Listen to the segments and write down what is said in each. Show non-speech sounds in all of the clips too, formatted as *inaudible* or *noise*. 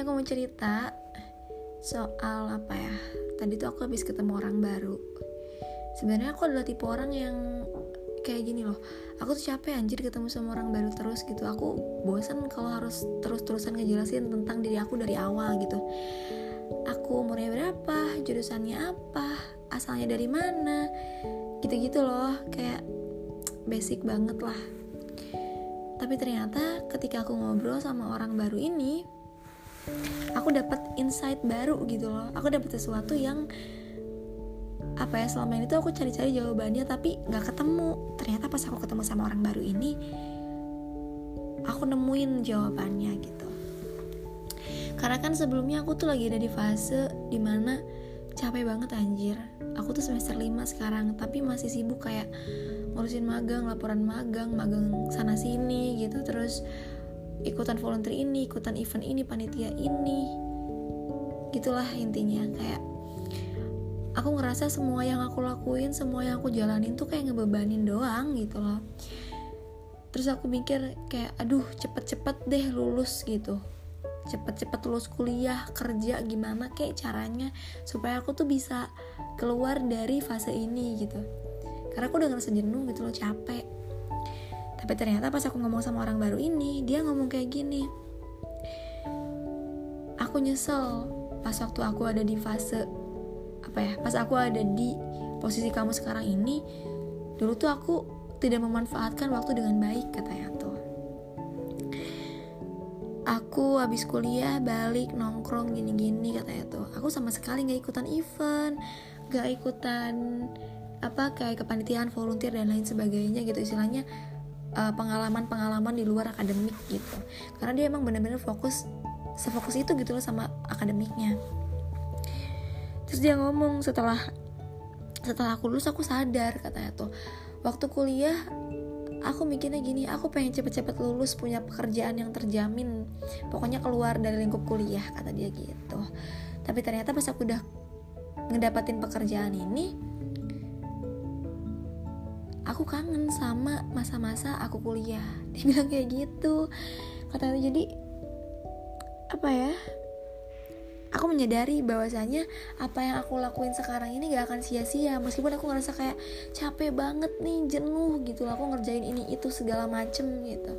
aku mau cerita soal apa ya? Tadi tuh aku habis ketemu orang baru. Sebenarnya aku adalah tipe orang yang kayak gini loh. Aku tuh capek anjir ketemu sama orang baru terus gitu. Aku bosan kalau harus terus-terusan ngejelasin tentang diri aku dari awal gitu. Aku umurnya berapa jurusannya apa asalnya dari mana gitu-gitu loh. Kayak basic banget lah. Tapi ternyata ketika aku ngobrol sama orang baru ini aku dapat insight baru gitu loh. Aku dapat sesuatu yang apa ya selama ini tuh aku cari-cari jawabannya tapi nggak ketemu. Ternyata pas aku ketemu sama orang baru ini aku nemuin jawabannya gitu. Karena kan sebelumnya aku tuh lagi ada di fase di mana capek banget anjir. Aku tuh semester 5 sekarang tapi masih sibuk kayak ngurusin magang laporan magang magang sana sini gitu. Terus ikutan volunteer ini ikutan event ini panitia ini. Gitulah intinya kayak aku ngerasa semua yang aku lakuin semua yang aku jalanin tuh kayak ngebebanin doang gitu loh. Terus aku mikir kayak aduh cepet-cepet deh lulus gitu. Cepet-cepet lulus kuliah kerja gimana kayak caranya supaya aku tuh bisa keluar dari fase ini gitu. Karena aku udah ngerasa jenuh gitu loh capek tapi ternyata pas aku ngomong sama orang baru ini dia ngomong kayak gini. Aku nyesel pas waktu aku ada di fase apa ya pas aku ada di posisi kamu sekarang ini dulu tuh aku tidak memanfaatkan waktu dengan baik katanya tuh aku habis kuliah balik nongkrong gini-gini katanya tuh aku sama sekali nggak ikutan event nggak ikutan apa kayak kepanitiaan volunteer dan lain sebagainya gitu istilahnya uh, pengalaman-pengalaman di luar akademik gitu. Karena dia emang bener-bener fokus sefokus itu gitu loh sama akademiknya. Terus dia ngomong setelah setelah aku lulus aku sadar katanya tuh. Waktu kuliah aku mikirnya gini aku pengen cepet-cepet lulus punya pekerjaan yang terjamin pokoknya keluar dari lingkup kuliah kata dia gitu. Tapi ternyata pas aku udah ngedapatin pekerjaan ini aku kangen sama masa-masa aku kuliah. *laughs* Dia bilang kayak gitu. Katanya jadi apa ya aku menyadari bahwasanya apa yang aku lakuin sekarang ini gak akan sia-sia. Meskipun aku ngerasa kayak capek banget nih jenuh gitu aku ngerjain ini itu segala macem gitu.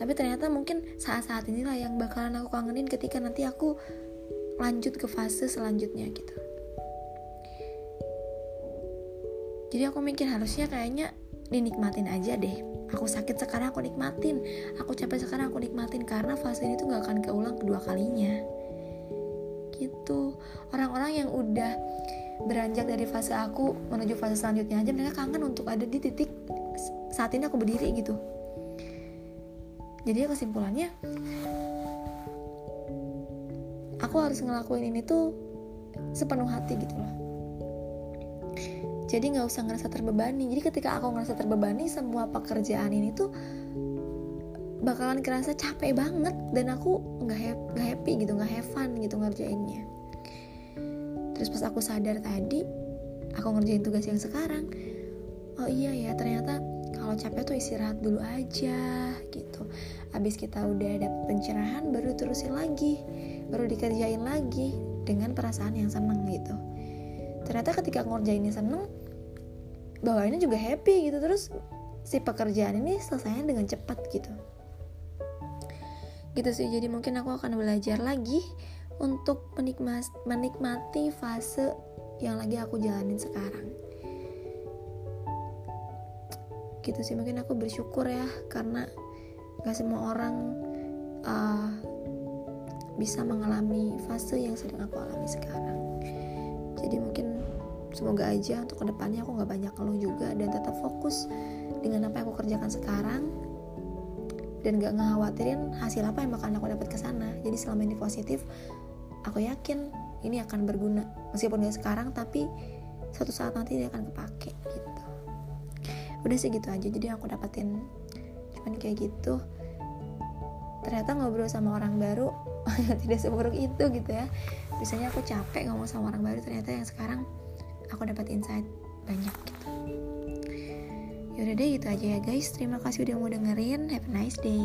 Tapi ternyata mungkin saat-saat inilah yang bakalan aku kangenin ketika nanti aku lanjut ke fase selanjutnya gitu jadi aku mikir harusnya kayaknya dinikmatin aja deh. Aku sakit sekarang aku nikmatin. Aku capek sekarang aku nikmatin. Karena fase ini tuh gak akan keulang kedua kalinya. Gitu. Orang-orang yang udah beranjak dari fase aku menuju fase selanjutnya aja mereka kangen untuk ada di titik saat ini aku berdiri gitu. Jadi kesimpulannya aku harus ngelakuin ini tuh sepenuh hati gitu loh jadi nggak usah ngerasa terbebani. Jadi ketika aku ngerasa terbebani semua pekerjaan ini tuh bakalan kerasa capek banget dan aku nggak happy, happy gitu nggak have fun gitu ngerjainnya. Terus pas aku sadar tadi aku ngerjain tugas yang sekarang oh iya ya ternyata kalau capek tuh istirahat dulu aja gitu. Abis kita udah dapet pencerahan baru terusin lagi baru dikerjain lagi dengan perasaan yang seneng gitu. Ternyata ketika ngerjainnya seneng bawainnya juga happy gitu. Terus si pekerjaan ini selesainya dengan cepat gitu. Gitu sih. Jadi mungkin aku akan belajar lagi untuk menikmati, menikmati fase yang lagi aku jalanin sekarang. Gitu sih. Mungkin aku bersyukur ya karena gak semua orang uh, bisa mengalami fase yang sedang aku alami sekarang. Jadi mungkin semoga aja untuk ke depannya aku nggak banyak keluh juga dan tetap fokus dengan apa yang aku kerjakan sekarang dan gak ngekhawatirin hasil apa yang bakal aku dapat ke sana. Jadi selama ini positif aku yakin ini akan berguna. Meskipun gak sekarang tapi suatu saat nanti dia akan kepake gitu. Udah sih gitu aja. Jadi aku dapetin cuman kayak gitu. Ternyata ngobrol sama orang baru *laughs* tidak seburuk itu gitu ya. Biasanya aku capek ngomong sama orang baru ternyata yang sekarang aku dapat insight banyak gitu. Yaudah deh gitu aja ya guys. Terima kasih udah mau dengerin. Have a nice day